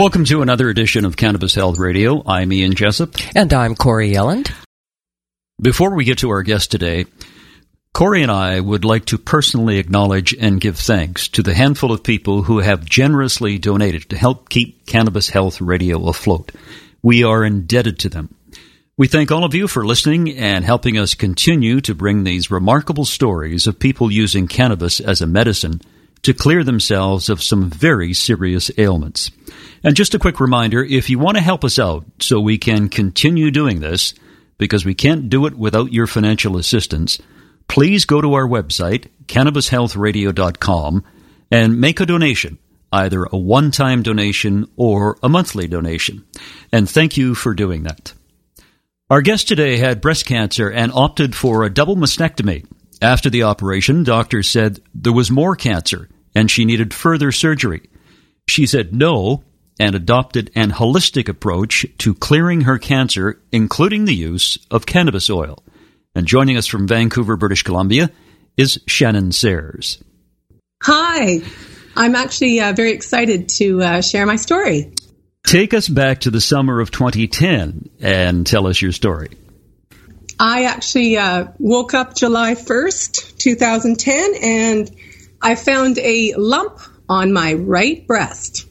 Welcome to another edition of Cannabis Health Radio. I'm Ian Jessop. And I'm Corey Yelland. Before we get to our guest today, Corey and I would like to personally acknowledge and give thanks to the handful of people who have generously donated to help keep Cannabis Health Radio afloat. We are indebted to them. We thank all of you for listening and helping us continue to bring these remarkable stories of people using cannabis as a medicine to clear themselves of some very serious ailments. And just a quick reminder if you want to help us out so we can continue doing this, because we can't do it without your financial assistance, please go to our website, cannabishealthradio.com, and make a donation, either a one time donation or a monthly donation. And thank you for doing that. Our guest today had breast cancer and opted for a double mastectomy. After the operation, doctors said there was more cancer and she needed further surgery. She said no and adopted an holistic approach to clearing her cancer, including the use of cannabis oil. And joining us from Vancouver, British Columbia, is Shannon Sayers. Hi, I'm actually uh, very excited to uh, share my story. Take us back to the summer of 2010 and tell us your story. I actually uh, woke up July 1st, 2010, and I found a lump on my right breast.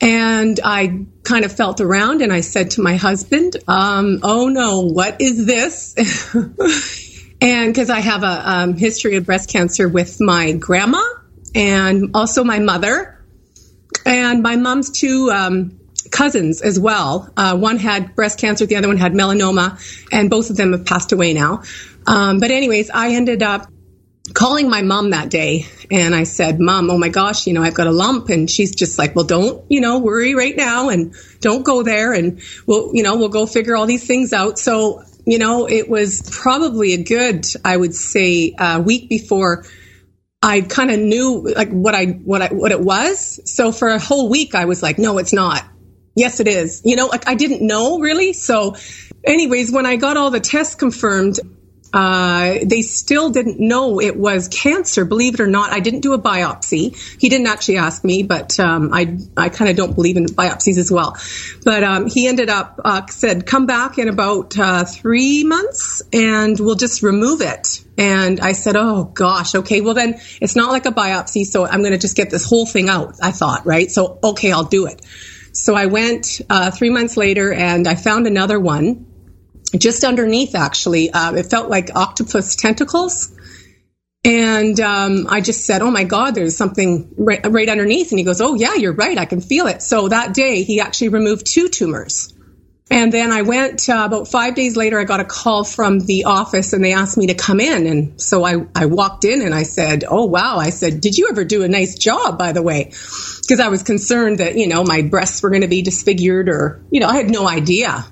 And I kind of felt around and I said to my husband, um, Oh no, what is this? and because I have a um, history of breast cancer with my grandma and also my mother and my mom's two um, cousins as well. Uh, one had breast cancer, the other one had melanoma, and both of them have passed away now. Um, but, anyways, I ended up calling my mom that day and I said, Mom, oh my gosh, you know, I've got a lump. And she's just like, Well, don't, you know, worry right now and don't go there. And we'll, you know, we'll go figure all these things out. So, you know, it was probably a good, I would say, a week before I kind of knew like what I, what I, what it was. So for a whole week, I was like, No, it's not. Yes, it is. You know, like I didn't know really. So, anyways, when I got all the tests confirmed, uh, they still didn't know it was cancer. Believe it or not, I didn't do a biopsy. He didn't actually ask me, but um, I I kind of don't believe in biopsies as well. But um, he ended up uh, said, "Come back in about uh, three months, and we'll just remove it." And I said, "Oh gosh, okay. Well then, it's not like a biopsy, so I'm going to just get this whole thing out." I thought, right? So okay, I'll do it. So I went uh, three months later, and I found another one just underneath, actually. Uh, it felt like octopus tentacles. And um, I just said, Oh my God, there's something right, right, underneath. And he goes, Oh, yeah, you're right. I can feel it. So that day, he actually removed two tumors. And then I went uh, about five days later, I got a call from the office and they asked me to come in. And so I, I walked in and I said, Oh, wow. I said, Did you ever do a nice job, by the way? Because I was concerned that, you know, my breasts were going to be disfigured or, you know, I had no idea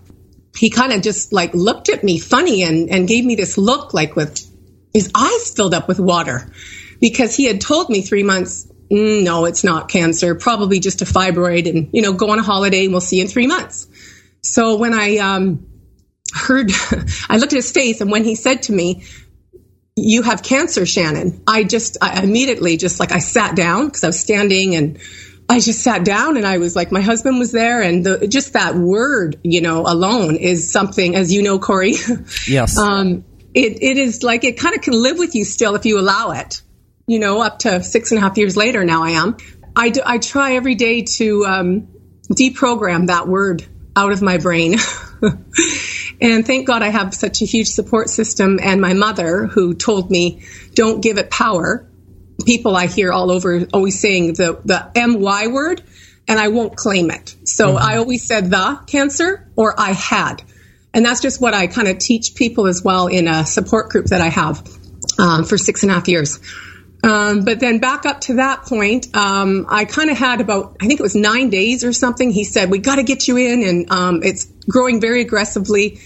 he kind of just like looked at me funny and, and gave me this look like with his eyes filled up with water because he had told me three months, mm, no, it's not cancer, probably just a fibroid and, you know, go on a holiday and we'll see you in three months. So when I, um, heard, I looked at his face and when he said to me, you have cancer, Shannon, I just, I immediately just like I sat down because I was standing and I just sat down and I was like, my husband was there, and the, just that word, you know, alone is something, as you know, Corey. Yes. um, it, it is like it kind of can live with you still if you allow it. You know, up to six and a half years later, now I am. I, do, I try every day to um, deprogram that word out of my brain. and thank God I have such a huge support system and my mother who told me, don't give it power people I hear all over always saying the, the MY word, and I won't claim it. So mm-hmm. I always said the cancer or I had. And that's just what I kind of teach people as well in a support group that I have um, for six and a half years. Um, but then back up to that point, um, I kind of had about, I think it was nine days or something. He said, we got to get you in and, um, it's growing very aggressively.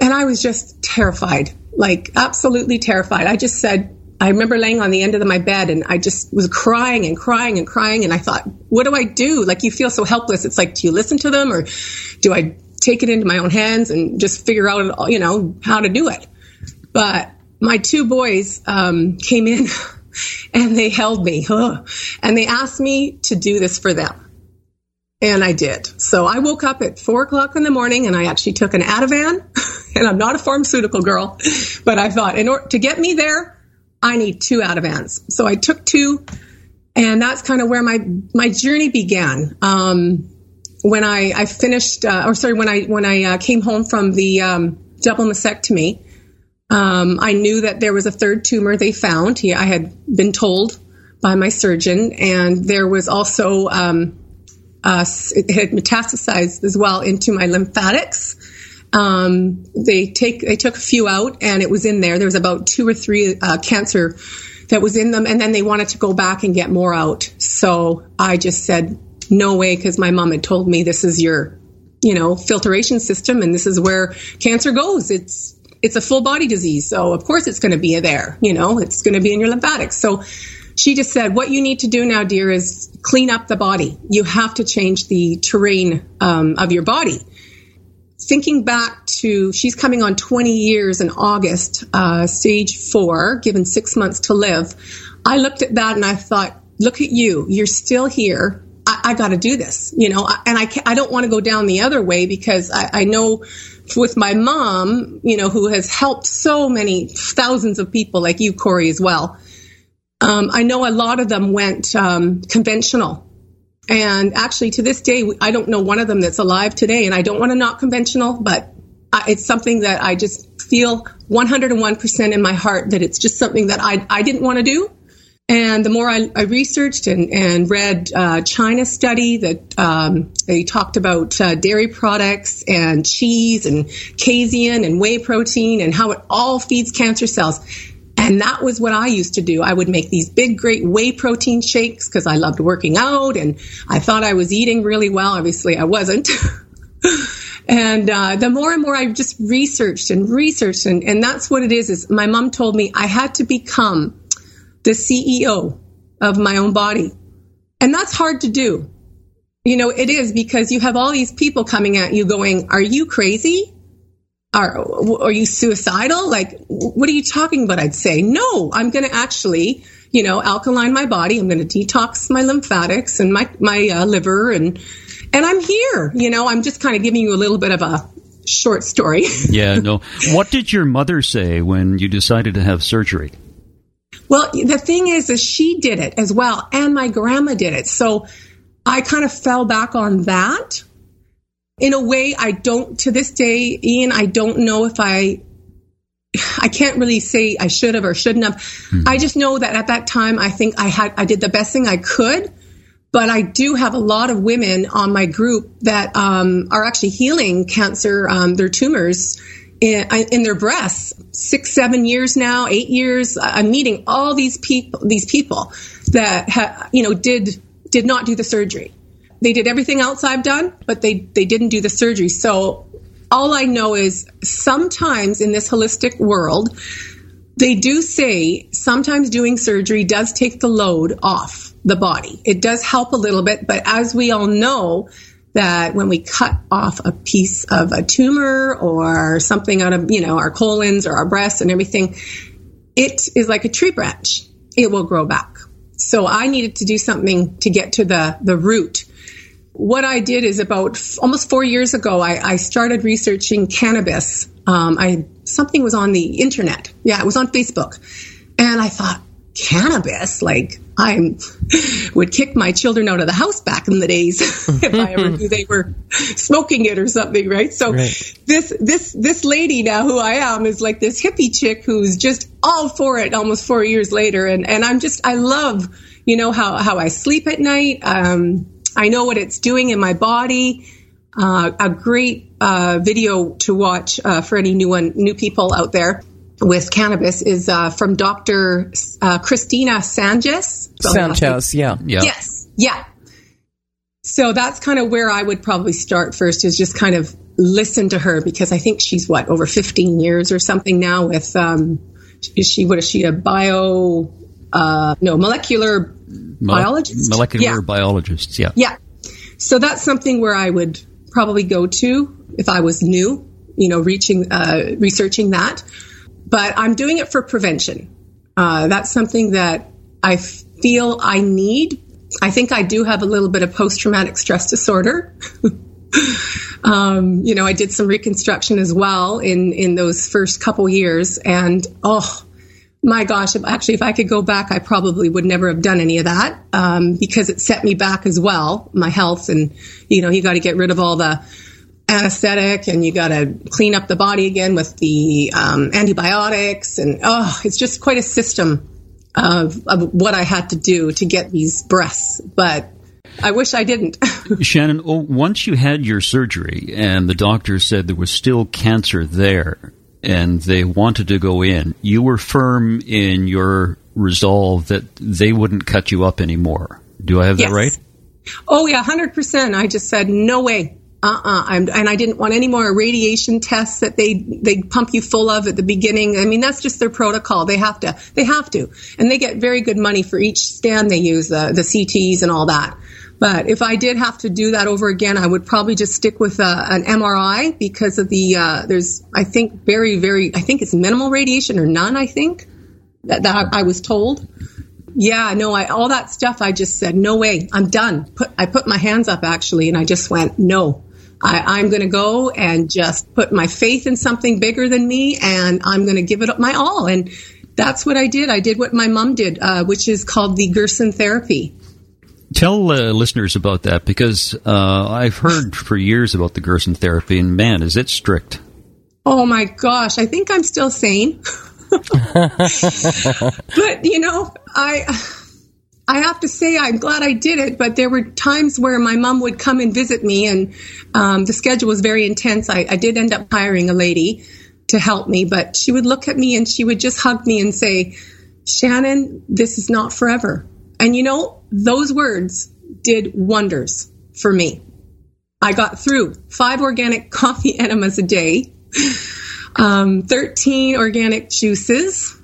And I was just terrified, like absolutely terrified. I just said, I remember laying on the end of my bed and I just was crying and crying and crying. And I thought, what do I do? Like you feel so helpless. It's like, do you listen to them or do I take it into my own hands and just figure out, you know, how to do it? But my two boys, um, came in and they held me and they asked me to do this for them. And I did. So I woke up at four o'clock in the morning and I actually took an Ativan and I'm not a pharmaceutical girl, but I thought in order to get me there, I need two Ativans. So I took two and that's kind of where my, my journey began. Um, when I, I finished, uh, or sorry, when I, when I uh, came home from the, um, double mastectomy, um, I knew that there was a third tumor they found. I had been told by my surgeon, and there was also um, uh, it had metastasized as well into my lymphatics. Um, they take they took a few out, and it was in there. There was about two or three uh, cancer that was in them, and then they wanted to go back and get more out. So I just said no way, because my mom had told me this is your you know filtration system, and this is where cancer goes. It's it's a full body disease. So of course it's going to be there, you know, it's going to be in your lymphatics. So she just said, what you need to do now, dear, is clean up the body. You have to change the terrain um, of your body. Thinking back to, she's coming on 20 years in August, uh, stage four, given six months to live. I looked at that and I thought, look at you. You're still here. I, I got to do this, you know, and I, I don't want to go down the other way because I, I know with my mom, you know, who has helped so many thousands of people like you, Corey, as well. Um, I know a lot of them went um, conventional. And actually, to this day, I don't know one of them that's alive today. And I don't want to not conventional, but it's something that I just feel 101% in my heart that it's just something that I, I didn't want to do. And the more I, I researched and, and read uh, China study that um, they talked about uh, dairy products and cheese and casein and whey protein and how it all feeds cancer cells. And that was what I used to do. I would make these big, great whey protein shakes because I loved working out and I thought I was eating really well. Obviously, I wasn't. and uh, the more and more I just researched and researched, and, and that's what it is. Is my mom told me I had to become the CEO of my own body. And that's hard to do. You know, it is because you have all these people coming at you going, are you crazy? Are, are you suicidal? Like, what are you talking about? I'd say, no, I'm going to actually, you know, alkaline my body. I'm going to detox my lymphatics and my, my uh, liver and, and I'm here. You know, I'm just kind of giving you a little bit of a short story. yeah, no. What did your mother say when you decided to have surgery? Well, the thing is, is she did it as well, and my grandma did it. So I kind of fell back on that. In a way, I don't, to this day, Ian, I don't know if I, I can't really say I should have or shouldn't have. Hmm. I just know that at that time, I think I had, I did the best thing I could. But I do have a lot of women on my group that um, are actually healing cancer, um, their tumors in, in, their breasts six seven years now eight years i'm meeting all these people these people that ha, you know did did not do the surgery. They did everything else i've done but they they didn't do the surgery. So all i know is sometimes in this holistic world they do say sometimes doing surgery does take the load off the body. It does help a little bit but as we all know that when we cut off a piece of a tumor or something out of, you know, our colons or our breasts and everything, it is like a tree branch. It will grow back. So I needed to do something to get to the, the root. What I did is about f- almost four years ago, I, I started researching cannabis. Um, I something was on the internet. Yeah, it was on Facebook, and I thought, cannabis. Like I would kick my children out of the house back in the days if I ever knew they were smoking it or something, right? So right. this this this lady now who I am is like this hippie chick who's just all for it almost four years later, and and I'm just I love you know how how I sleep at night. Um, I know what it's doing in my body. Uh, a great uh, video to watch uh, for any new one, new people out there with cannabis is uh, from Dr. Uh, Christina Sanchez. Sanchez, yeah. Yeah. Yes, yeah. So that's kind of where I would probably start first is just kind of listen to her because I think she's what over 15 years or something now with um is she what is she a bio uh no molecular Mole- biologist Molecular yeah biologists, yeah. yeah so that's something where I would probably go to if I was new you know reaching uh researching that but I'm doing it for prevention. Uh that's something that I feel I need. I think I do have a little bit of post traumatic stress disorder. Um, you know, I did some reconstruction as well in in those first couple years, and oh my gosh, actually, if I could go back, I probably would never have done any of that um, because it set me back as well, my health, and you know, you got to get rid of all the anesthetic and you got to clean up the body again with the um, antibiotics, and oh, it's just quite a system of, of what I had to do to get these breasts, but. I wish I didn't. Shannon, oh, once you had your surgery and the doctor said there was still cancer there and they wanted to go in, you were firm in your resolve that they wouldn't cut you up anymore. Do I have Yes. that right? Oh yeah, hundred percent. I just said no way. Uh-uh. I'm, and I didn't want any more radiation tests that they they pump you full of at the beginning. I mean, that's just their protocol. They have to. They have to, and they get very good money for each scan they use, the the CTs and all that. But if I did have to do that over again, I would probably just stick with uh, an MRI because of the uh, there's I think very very I think it's minimal radiation or none. I think that, that I was told. Yeah, no, I, all that stuff. I just said, no way, I'm done. Put, I put my hands up actually, and I just went, no, I, I'm going to go and just put my faith in something bigger than me, and I'm going to give it up my all. And that's what I did. I did what my mom did, uh, which is called the Gerson therapy. Tell uh, listeners about that because uh, I've heard for years about the Gerson therapy, and man, is it strict. Oh my gosh, I think I'm still sane. but you know, I I have to say I'm glad I did it. But there were times where my mom would come and visit me, and um, the schedule was very intense. I, I did end up hiring a lady to help me, but she would look at me and she would just hug me and say, "Shannon, this is not forever." And you know, those words did wonders for me. I got through five organic coffee enemas a day, um, 13 organic juices,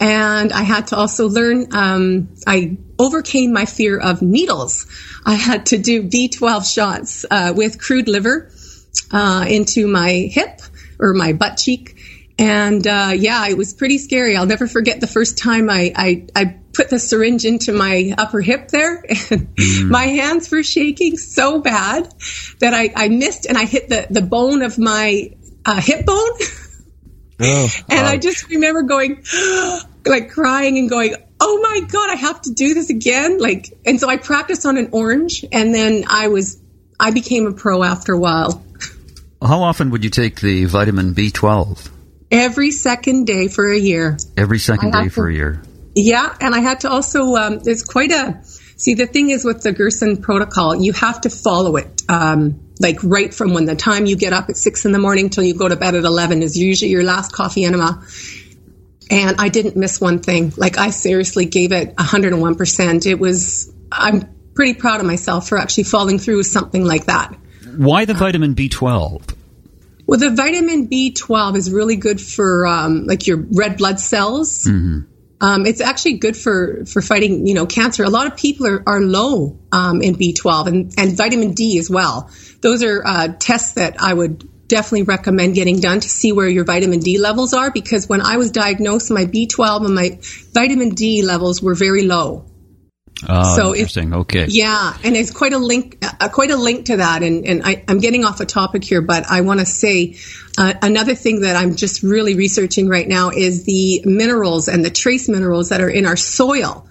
and I had to also learn, um, I overcame my fear of needles. I had to do B12 shots uh, with crude liver uh, into my hip or my butt cheek. And uh, yeah, it was pretty scary. I'll never forget the first time I, I, I put the syringe into my upper hip there. And my hands were shaking so bad that I, I missed and I hit the, the bone of my uh, hip bone. Oh, And I just remember going, like crying and going, oh my God, I have to do this again. Like, and so I practiced on an orange and then I was, I became a pro after a while. How often would you take the vitamin B12? Every second day for a year. Every second day for a year. Yeah. And I had to also, um, it's quite a, see, the thing is with the Gerson protocol, you have to follow it. Um, like right from when the time you get up at six in the morning till you go to bed at 11 is usually your last coffee enema. And I didn't miss one thing. Like I seriously gave it 101%. It was, I'm pretty proud of myself for actually falling through with something like that. Why the vitamin B12? Well, the vitamin B12 is really good for um, like your red blood cells. Um, it's actually good for, for fighting, you know, cancer. A lot of people are, are low um, in B12 and, and vitamin D as well. Those are uh, tests that I would definitely recommend getting done to see where your vitamin D levels are because when I was diagnosed, my B12 and my vitamin D levels were very low. Ah, So interesting. okay. Yeah, and it's quite a link, uh, quite a link to that. And, and I, I'm getting off a topic here, but I want to say uh, another thing that I'm just really researching right now is the minerals and the trace minerals that are in our soil.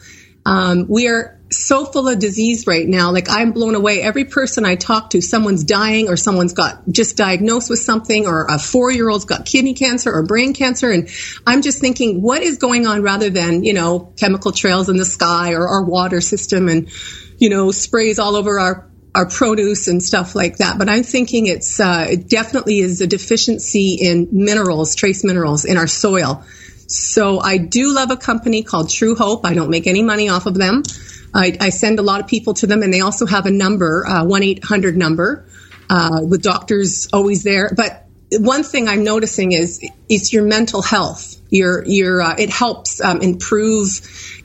Um, we are so full of disease right now. Like I'm blown away. Every person I talk to, someone's dying or someone's got just diagnosed with something or a four year old's got kidney cancer or brain cancer. And I'm just thinking, what is going on rather than, you know, chemical trails in the sky or our water system and, you know, sprays all over our, our produce and stuff like that. But I'm thinking it's uh, it definitely is a deficiency in minerals, trace minerals in our soil. So I do love a company called True Hope. I don't make any money off of them. I, I send a lot of people to them, and they also have a number, uh, one eight hundred number, uh, with doctors always there. But one thing I'm noticing is it's your mental health. Your your uh, it helps um, improve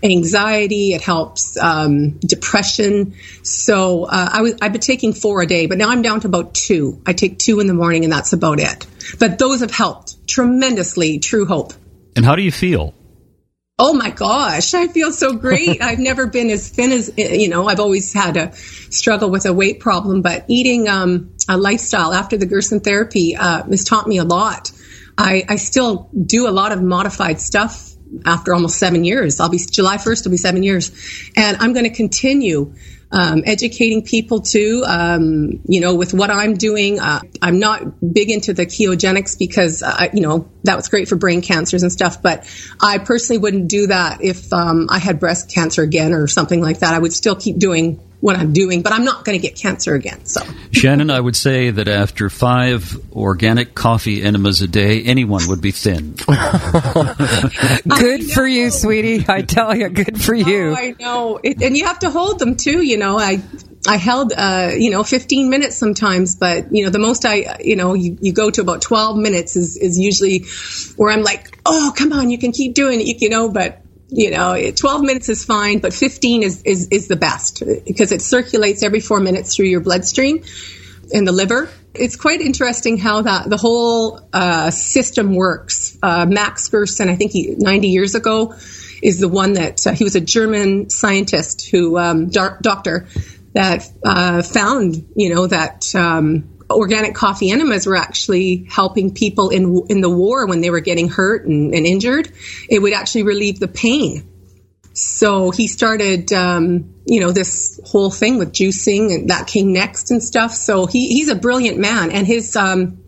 anxiety. It helps um, depression. So uh, I was I've been taking four a day, but now I'm down to about two. I take two in the morning, and that's about it. But those have helped tremendously. True Hope. And how do you feel? Oh my gosh, I feel so great. I've never been as thin as, you know, I've always had a struggle with a weight problem, but eating um, a lifestyle after the Gerson therapy uh, has taught me a lot. I, I still do a lot of modified stuff after almost seven years. I'll be July 1st, it'll be seven years. And I'm going to continue um, educating people too. Um, you know, with what I'm doing, uh, I'm not big into the ketogenics because, uh, you know, that was great for brain cancers and stuff. But I personally wouldn't do that if um, I had breast cancer again or something like that. I would still keep doing what I'm doing, but I'm not going to get cancer again. So, Shannon, I would say that after five organic coffee enemas a day, anyone would be thin. good for you, sweetie. I tell you, good for you. Oh, I know, it, and you have to hold them too. You know, I I held, uh, you know, 15 minutes sometimes, but you know, the most I, you know, you, you go to about 12 minutes is, is usually where I'm like, oh, come on, you can keep doing it, you know, but you know, 12 minutes is fine, but 15 is, is, is the best because it circulates every four minutes through your bloodstream in the liver. It's quite interesting how that the whole uh, system works. Uh, Max Gerson, I think he, 90 years ago, is the one that uh, he was a German scientist who um, doctor that uh, found, you know, that um, organic coffee enemas were actually helping people in in the war when they were getting hurt and, and injured. It would actually relieve the pain. So he started, um, you know, this whole thing with juicing, and that came next and stuff. So he, he's a brilliant man, and his um,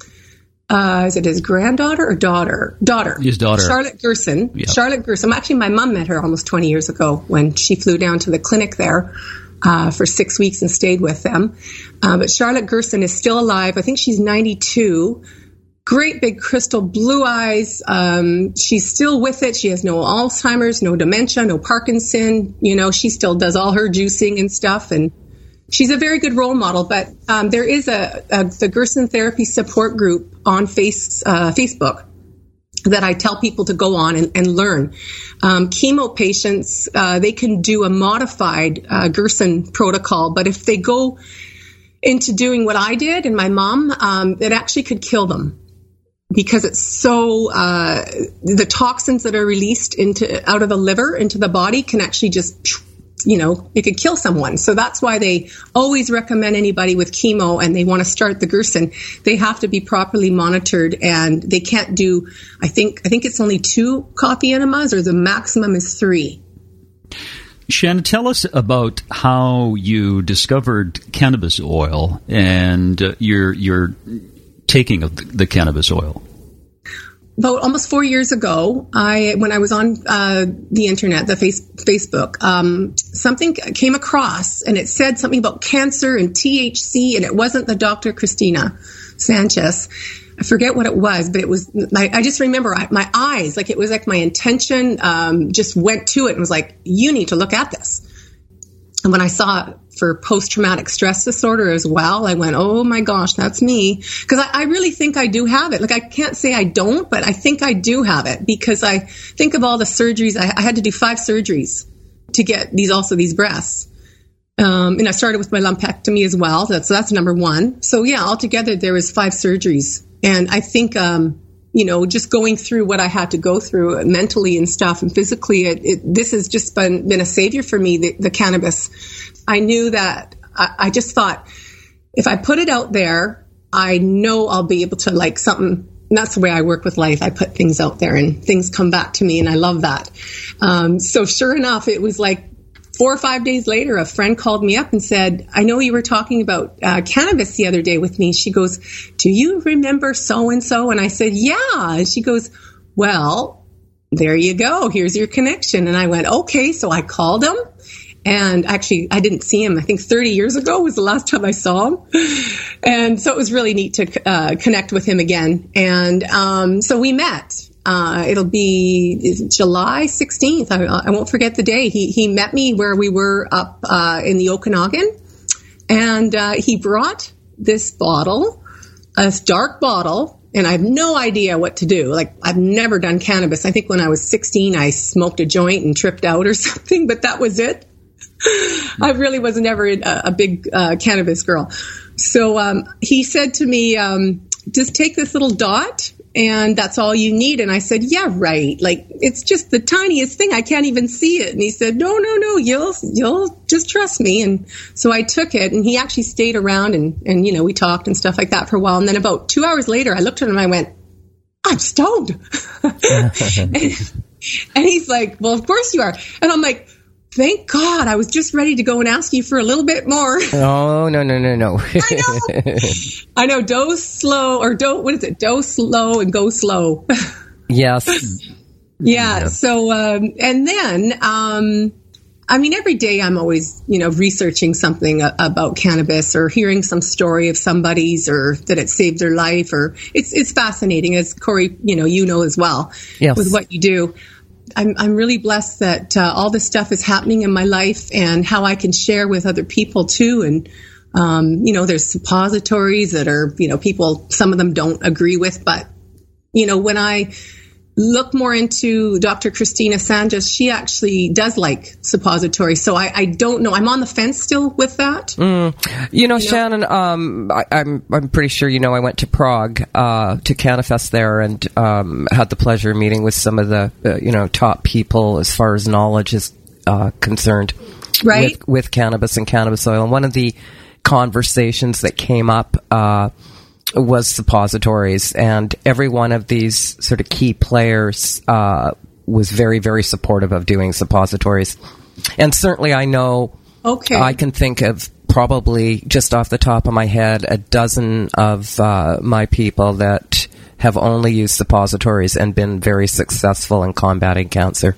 uh, is it his granddaughter or daughter? Daughter. His daughter. Charlotte Gerson. Yep. Charlotte Gerson. Actually, my mom met her almost 20 years ago when she flew down to the clinic there uh, for six weeks and stayed with them. Uh, but Charlotte Gerson is still alive. I think she's 92. Great big crystal blue eyes. Um, she's still with it. She has no Alzheimer's, no dementia, no Parkinson. You know, she still does all her juicing and stuff. And she's a very good role model. But um, there is a, a, the Gerson Therapy Support Group on face, uh, Facebook that I tell people to go on and, and learn. Um, chemo patients, uh, they can do a modified uh, Gerson protocol, but if they go into doing what I did and my mom, um, it actually could kill them because it's so uh, the toxins that are released into out of the liver into the body can actually just you know, it could kill someone. So that's why they always recommend anybody with chemo and they want to start the Gerson, they have to be properly monitored and they can't do, I think, I think it's only two coffee enemas or the maximum is three. Shannon, tell us about how you discovered cannabis oil and uh, your your taking of the, the cannabis oil about almost four years ago, I when I was on uh, the internet, the face, Facebook, um, something came across, and it said something about cancer and THC, and it wasn't the Dr. Christina Sanchez. I forget what it was, but it was. I, I just remember I, my eyes, like it was like my intention, um, just went to it and was like, "You need to look at this." And when I saw for post traumatic stress disorder as well. I went, oh my gosh, that's me. Because I, I, really think I do have it. Like, I can't say I don't, but I think I do have it because I think of all the surgeries. I, I had to do five surgeries to get these, also these breasts. Um, and I started with my lumpectomy as well. That's, so that's number one. So yeah, altogether there was five surgeries. And I think, um, you know, just going through what I had to go through mentally and stuff and physically, it, it, this has just been, been a savior for me, the, the cannabis I knew that I, I just thought if I put it out there, I know I'll be able to like something. And that's the way I work with life. I put things out there and things come back to me, and I love that. Um, so sure enough, it was like four or five days later, a friend called me up and said, I know you were talking about uh, cannabis the other day with me. She goes, Do you remember so and so? And I said, Yeah. And she goes, Well, there you go. Here's your connection. And I went, Okay. So I called him And actually, I didn't see him. I think 30 years ago was the last time I saw him. And so it was really neat to uh, connect with him again. And um, so we met. Uh, it'll be July 16th. I, I, won't forget the day. He, he met me where we were up uh, in the Okanagan. And uh, he brought this bottle, a dark bottle and I have no idea what to do. Like I've never done cannabis. I think when I was 16, I smoked a joint and tripped out or something, but that was it. I really was never a, a big uh, cannabis girl. So um, he said to me, um, just take this little dot and that's all you need. And I said, yeah, right. Like it's just the tiniest thing. I can't even see it. And he said, no, no, no, you'll, you'll just trust me. And so I took it and he actually stayed around and, and, you know, we talked and stuff like that for a while. And then about two hours later, I looked at him and I went, I'm stoned. and, and he's like, well, of course you are. And I'm like, thank God I was just ready to go and ask you for a little bit more. Oh, no, no, no, no. I know. I know. Dose slow or don't, what is it? Dose slow and go slow. yes. Yeah. yeah. So, um, and then, um, I mean, every day I'm always, you know, researching something about cannabis or hearing some story of somebody's or that it saved their life or it's, it's fascinating as Corey, you know, you know as well yes. with what you do. I'm, I'm really blessed that uh, all this stuff is happening in my life and how I can share with other people too. And, um, you know, there's suppositories that are, you know, people, some of them don't agree with, but, you know, when I, look more into Dr. Christina Sanchez. she actually does like suppository. So I, I, don't know. I'm on the fence still with that. Mm. You, know, you Shannon, um, I, am I'm, I'm pretty sure you know I went to Prague uh, to Cannafest there and um, had the pleasure of meeting with some of the uh, you know top people as far as knowledge is uh, concerned. Right. With, with, cannabis and cannabis oil, and one of the conversations that came up uh, was suppositories, and every one of these sort of key players uh, was very, very supportive of doing suppositories. And certainly, I know okay. I can think of probably just off the top of my head a dozen of uh, my people that have only used suppositories and been very successful in combating cancer.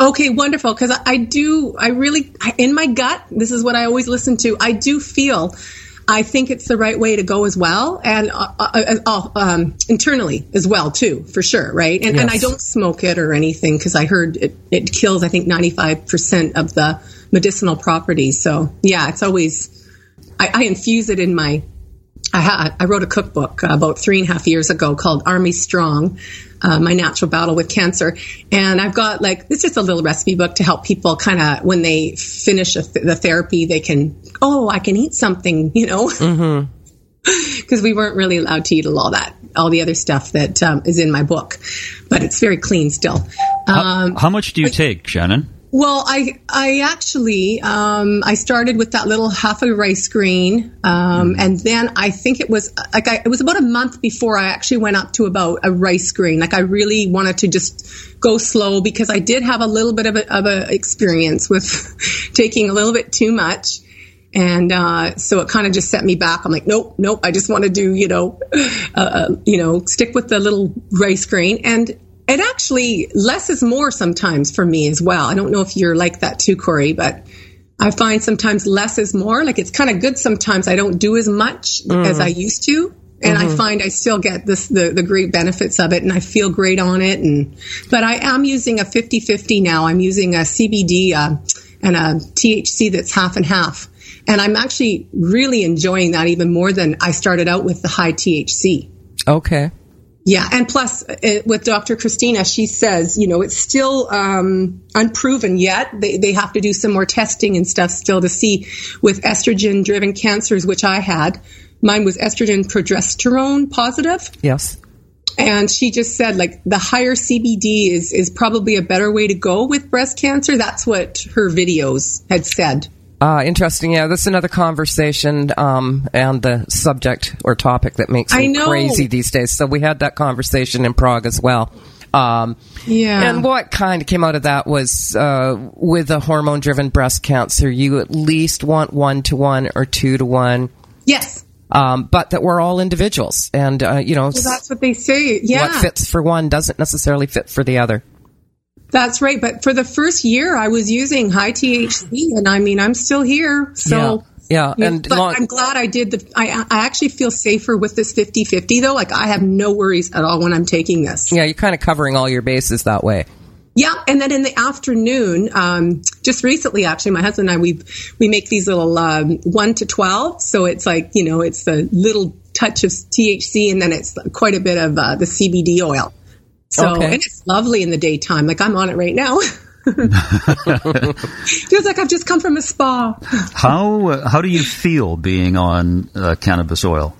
Okay, wonderful. Because I do, I really, in my gut, this is what I always listen to. I do feel I think it's the right way to go as well, and uh, uh, uh, um, internally as well too, for sure, right? And, yes. and I don't smoke it or anything because I heard it, it kills, I think, ninety five percent of the medicinal properties. So yeah, it's always I, I infuse it in my. I, ha- I wrote a cookbook about three and a half years ago called Army Strong, uh, my natural battle with cancer. And I've got like, it's just a little recipe book to help people kind of, when they finish th- the therapy, they can, oh, I can eat something, you know? Mm-hmm because we weren't really allowed to eat all that, all the other stuff that um, is in my book. But it's very clean still. Um, how, how, much do you but, take, Shannon? Well, I I actually um, I started with that little half a rice grain, um, mm. and then I think it was like I, it was about a month before I actually went up to about a rice grain. Like I really wanted to just go slow because I did have a little bit of a, of a experience with taking a little bit too much. And uh, so it kind of just set me back. I'm like, nope, nope. I just want to do, you know, uh, uh, you know, stick with the little rice grain. And it actually less is more sometimes for me as well. I don't know if you're like that too, Corey, but I find sometimes less is more. Like it's kind of good sometimes I don't do as much mm. as I used to. And mm-hmm. I find I still get this the, the great benefits of it and I feel great on it and but I am using a 50-50 now. I'm using a CBD uh, and a THC that's half and half. And I'm actually really enjoying that even more than I started out with the high THC. Okay. Yeah, and plus uh, with Dr. Christina, she says, you know, it's still um, unproven yet. They, they have to do some more testing and stuff still to see with estrogen driven cancers, which I had. Mine was estrogen progesterone positive. Yes. And she just said, like, the higher CBD is, is probably a better way to go with breast cancer. That's what her videos had said. Uh, interesting. Yeah, this is another conversation um, and the subject or topic that makes me crazy these days. So we had that conversation in Prague as well. Um, yeah. And what kind of came out of that was uh, with a hormone driven breast cancer, you at least want one to one or two to one. Yes. Um, but that we're all individuals. And, uh, you know, well, that's what they say. Yeah. What fits for one doesn't necessarily fit for the other. That's right. But for the first year, I was using high THC, and I mean, I'm still here. So. Yeah, Yeah, and but long- I'm glad I did the. I, I actually feel safer with this 50-50 though. Like I have no worries at all when I'm taking this. yeah, you're kind of covering all your bases that way. Yeah, and then in the afternoon, um, just recently, actually, my husband and I we we make these little um, one to twelve. So it's like you know, it's a little touch of THC, and then it's quite a bit of uh, the CBD oil. So Okay. and it's lovely in the daytime. Like I'm on it right now. Feels like I've just come from a spa. How uh, how do you feel being on uh, cannabis oil?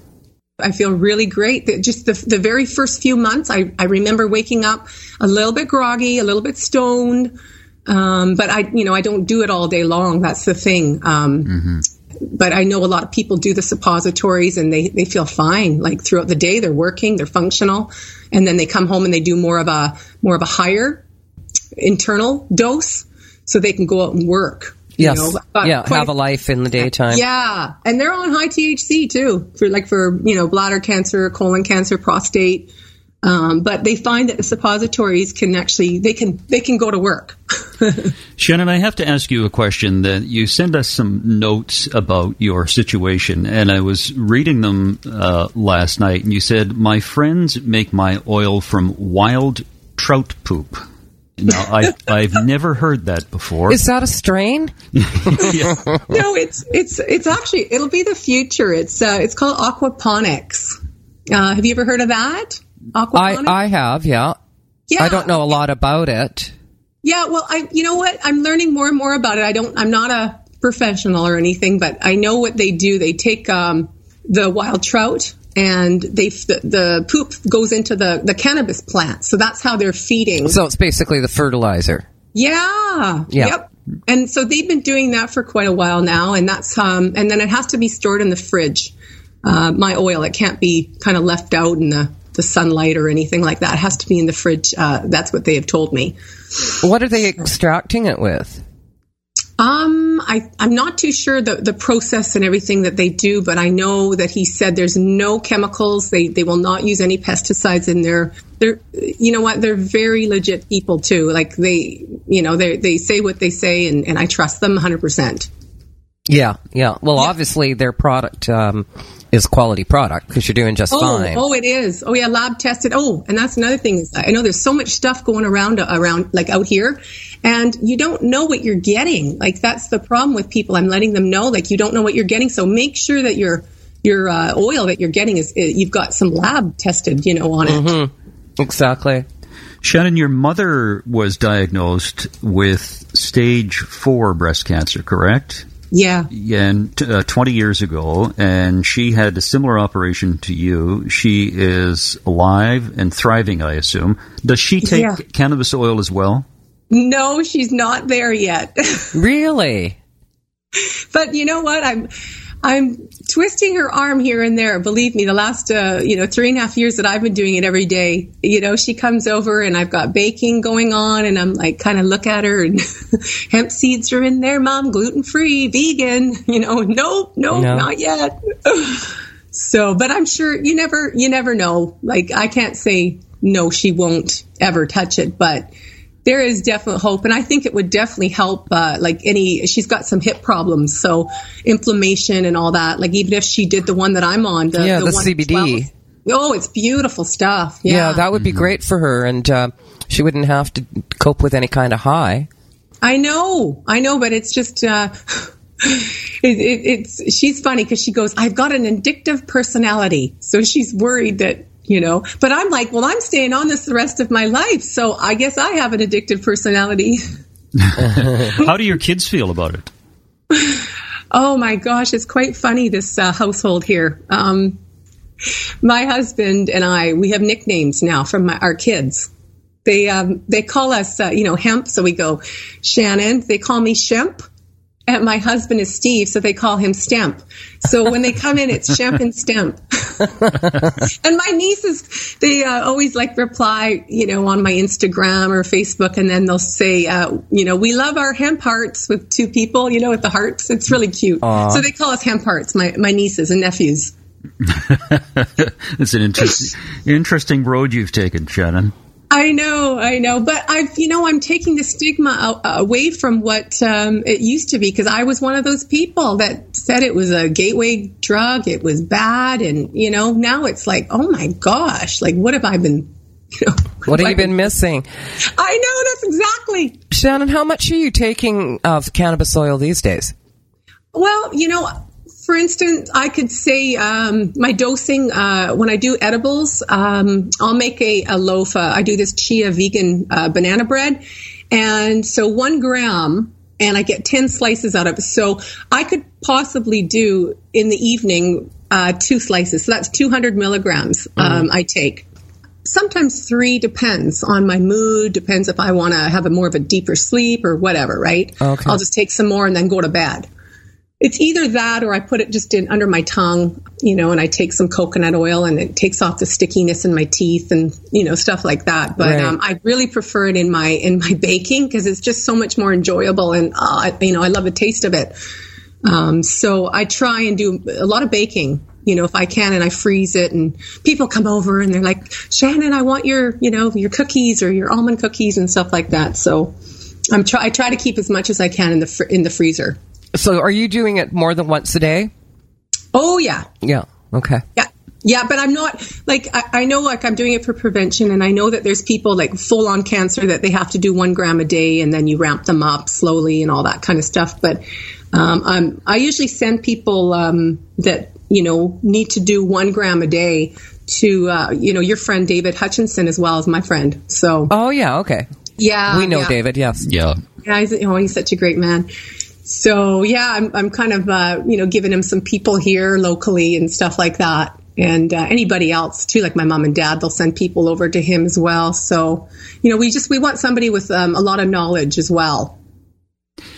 I feel really great. Just the, the very first few months, I, I remember waking up a little bit groggy, a little bit stoned. Um, but I, you know, I don't do it all day long. That's the thing. Um, But I know a lot of people do the suppositories and they, they feel fine. Like throughout the day, they're working, they're functional, and then they come home and they do more of a more of a higher internal dose, so they can go out and work. you Yes. know. Yeah, have a life in the daytime. yeah, and they're on high THC too for like for you know bladder cancer, colon cancer, prostate. Um, but they find that the suppositories can actually they can they can go to work. Shannon, I have to ask you a question. That you sent us some notes about your situation, and I was reading them uh, last night. And you said my friends make my oil from wild trout poop. Now, I, I've never heard that before. Is that a strain? no, it's it's it's actually it'll be the future. It's uh, it's called aquaponics. Uh, have you ever heard of that? I, I have, yeah. yeah. I don't know a lot about it. Yeah, well, I you know what? I'm learning more and more about it. I don't. I'm not a professional or anything, but I know what they do. They take um, the wild trout and they the, the poop goes into the the cannabis plant. So that's how they're feeding. So it's basically the fertilizer. Yeah. Yeah. Yep. And so they've been doing that for quite a while now, and that's um, and then it has to be stored in the fridge. Uh, my oil, it can't be kind of left out in the the sunlight or anything like that. It has to be in the fridge. Uh, that's what they have told me. What are they extracting it with? Um, I, I'm not too sure the, the process and everything that they do, but I know that he said there's no chemicals. They, they will not use any pesticides in their, they're, you know what? They're very legit people too. Like they, you know, they, they say what they say and, and I trust them 100%. Yeah, yeah. Well, obviously their product um, is quality product because you're doing just Oh, fine. oh, it is. Oh, yeah, lab tested. Oh, and that's another thing is I know there's so much stuff going around around like out here, and you don't know what you're getting. Like that's the problem with people. I'm letting them know like you don't know what you're getting. So make sure that your your uh, oil that you're getting is uh, you've got some lab tested, you know, on it. Mm-hmm. Exactly. Shannon, your mother was diagnosed with stage four breast cancer, correct? Yeah. and t- uh, 20 years ago, and she had a similar operation to you. She is alive and thriving, I assume. Does she take Yeah. cannabis oil as well? No, she's not there yet. Really? but you know what? I'm I'm twisting her arm here and there. Believe me, the last uh, you know three and a half years that I've been doing it every day. You know, she comes over and I've got baking going on, and I'm like, kind of look at her and hemp seeds are in there, mom, gluten free, vegan. You know, nope, nope, No. not yet. so, but I'm sure you never you never know. Like I can't say no, she won't ever touch it, but there is definite hope and i think it would definitely help uh, like any she's got some hip problems so inflammation and all that like even if she did the one that i'm on the, Yeah, the 112 CBD. oh it's beautiful stuff yeah, Yeah, that would be great for her, and uh, she wouldn't have to cope with any kind of high. i know i know but it's just uh it, it, it's she's funny because she goes i've got an addictive personality so she's worried that you know but i'm like well i'm staying on this the rest of my life so i guess i have an addictive personality How do your kids feel about it? Oh my gosh, it's quite funny this uh, household here. Um, my husband and I, we have nicknames now from my, our kids. They um, they call us, uh, you know, hemp. So we go Shannon. They call me Shemp, and my husband is Steve, so they call him Stemp. So when they come in, it's Shemp and Stemp. and my nieces, they uh, always like reply, you know, on my Instagram or Facebook, and then they'll say, uh, you know, we love our hemp hearts with two people, you know, with the hearts. It's really cute. So they call us hemp hearts, my my nieces and nephews. It's an interesting, interesting road you've taken, Shannon. I know, I know, but I've, you know, I'm taking the stigma away from what um, it used to be because I was one of those people that said it was a gateway drug, it was bad, and you know, now it's like, oh my gosh, like what have I been, you know, what have you been missing? I know that's exactly. Shannon, how much are you taking of cannabis oil these days? Well, you know, for instance, I could say um, my dosing uh, when I do edibles, um, I'll make a, a loaf. Uh, I do this chia vegan uh, banana bread, and so one gram, and I get ten slices out of it. So I could possibly do in the evening uh, two slices. So that's two hundred milligrams. Um, I take. Sometimes three depends on my mood. Depends if I want to have a more of a deeper sleep or whatever. Right? Okay. I'll just take some more and then go to bed it's either that or I put it just in under my tongue, you know, and I take some coconut oil and it takes off the stickiness in my teeth and you know stuff like that. But Right. um, I really prefer it in my in my baking because it's just so much more enjoyable and uh, you know I love the taste of it. Um, so I try and do a lot of baking. You know, if I can, and I freeze it, and people come over and they're like, "Shannon, I want your, you know, your cookies or your almond cookies and stuff like that." So, I'm try I try to keep as much as I can in the fr- in the freezer. So are you doing it more than once a day? Oh yeah, Yeah. Okay. Yeah. Yeah, but I'm not like I, I know like I'm doing it for prevention, and I know that there's people like full on cancer that they have to do one gram a day, and then you ramp them up slowly and all that kind of stuff. But um, I'm, I usually send people um, that you know need to do one gram a day to uh, you know your friend David Hutchinson as well as my friend. So Oh yeah. Okay. yeah, we know yeah. David. Yes. Yeah. Yeah, he's, oh, he's such a great man. So yeah, I'm, I'm kind of, uh, you know, giving him some people here locally and stuff like that. And uh, anybody else too, like my mom and dad, they'll send people over to him as well. So, you know, we just, we want somebody with um, a lot of knowledge as well,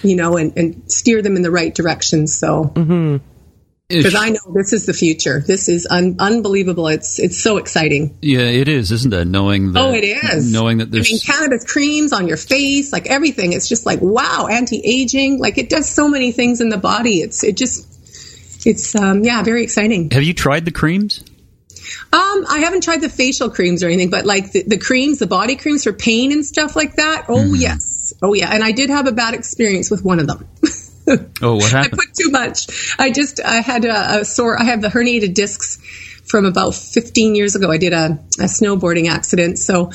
you know, and, and steer them in the right direction. So, because I know this is the future. This is un- unbelievable. It's, it's so exciting. Yeah, it is, isn't it? Knowing that. Oh, it is. Knowing that there's. I mean, cannabis creams on your face, like everything. It's just like wow, anti-aging. Like it does so many things in the body. It's it just it's um, yeah, very exciting. have you tried the creams? Um, I haven't tried the facial creams or anything, but like the, the creams, the body creams for pain and stuff like that. Oh yes, oh yeah. And I did have a bad experience with one of them. Oh, what happened? I put too much. I just I had a, a sore. I have the herniated discs from about 15 years ago. I did a, a snowboarding accident, so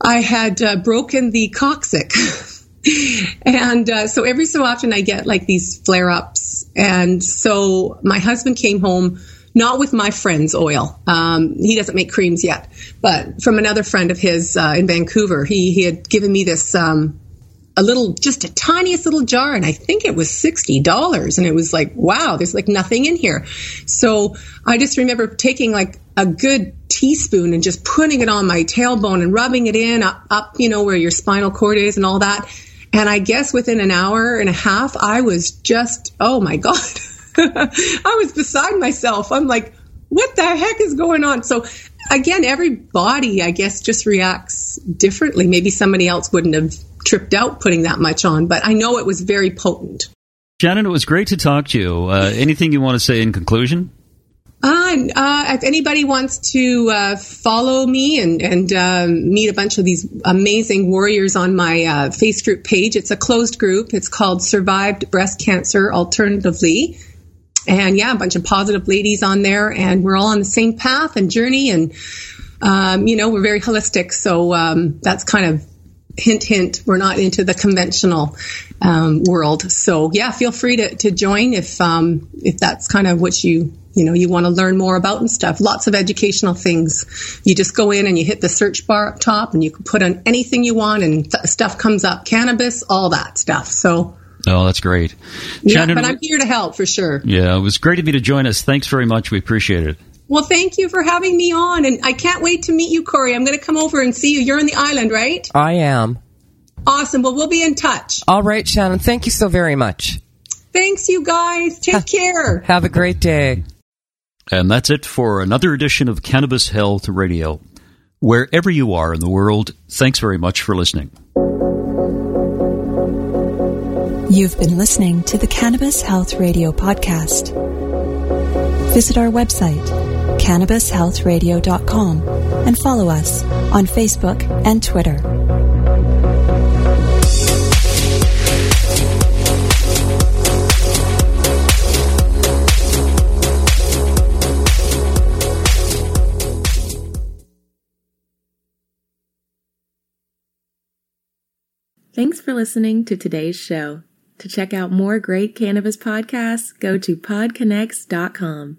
I had uh, broken the coccyx. and uh, so every so often I get like these flare ups. And so my husband came home not with my friend's oil. Um, he doesn't make creams yet, but from another friend of his uh, in Vancouver. He he had given me this um, a little, just a tiniest little jar, and I think it was sixty dollars. And it was like, wow, there's like nothing in here. So I just remember taking like a good teaspoon and just putting it on my tailbone and rubbing it in up, up, you know, where your spinal cord is and all that. And I guess within an hour and a half, I was just, oh my god, I was beside myself. I'm like, what the heck is going on? So again, every body, I guess, just reacts differently. Maybe somebody else wouldn't have tripped out putting that much on, but I know it was very potent. Shannon, it was great to talk to you. Uh, anything you want to say in conclusion? Uh, uh, if anybody wants to uh, follow me and, and um, meet a bunch of these amazing warriors on my uh, face group page, it's a closed group. It's called Survived Breast Cancer Alternatively. And yeah, a bunch of positive ladies on there, and we're all on the same path and journey. And, um, you know, we're very holistic. So um, that's kind of hint, hint, we're not into the conventional um, world. So yeah, feel free to, to join if um, if that's kind of what you you know you want to learn more about and stuff. Lots of educational things. You just go in and you hit the search bar up top, and you can put on anything you want, and th- stuff comes up, cannabis, all that stuff. So Oh, that's great. yeah, Shannon, but I'm here to help for sure. yeah, it was great of you to join us. Thanks very much. We appreciate it. Well, thank you for having me on, and I can't wait to meet you, Corey. I'm going to come over and see you. You're on the island, right? I am. Awesome. Well, we'll be in touch. All right, Shannon. Thank you so very much. Thanks, you guys. Take care. Have a great day. And that's it for another edition of Cannabis Health Radio. Wherever you are in the world, thanks very much for listening. You've been listening to the Cannabis Health Radio podcast. Visit our website, cannabishealthradio.com and follow us on Facebook and Twitter. Thanks for listening to today's show. To check out more great cannabis podcasts, go to podconnects.com.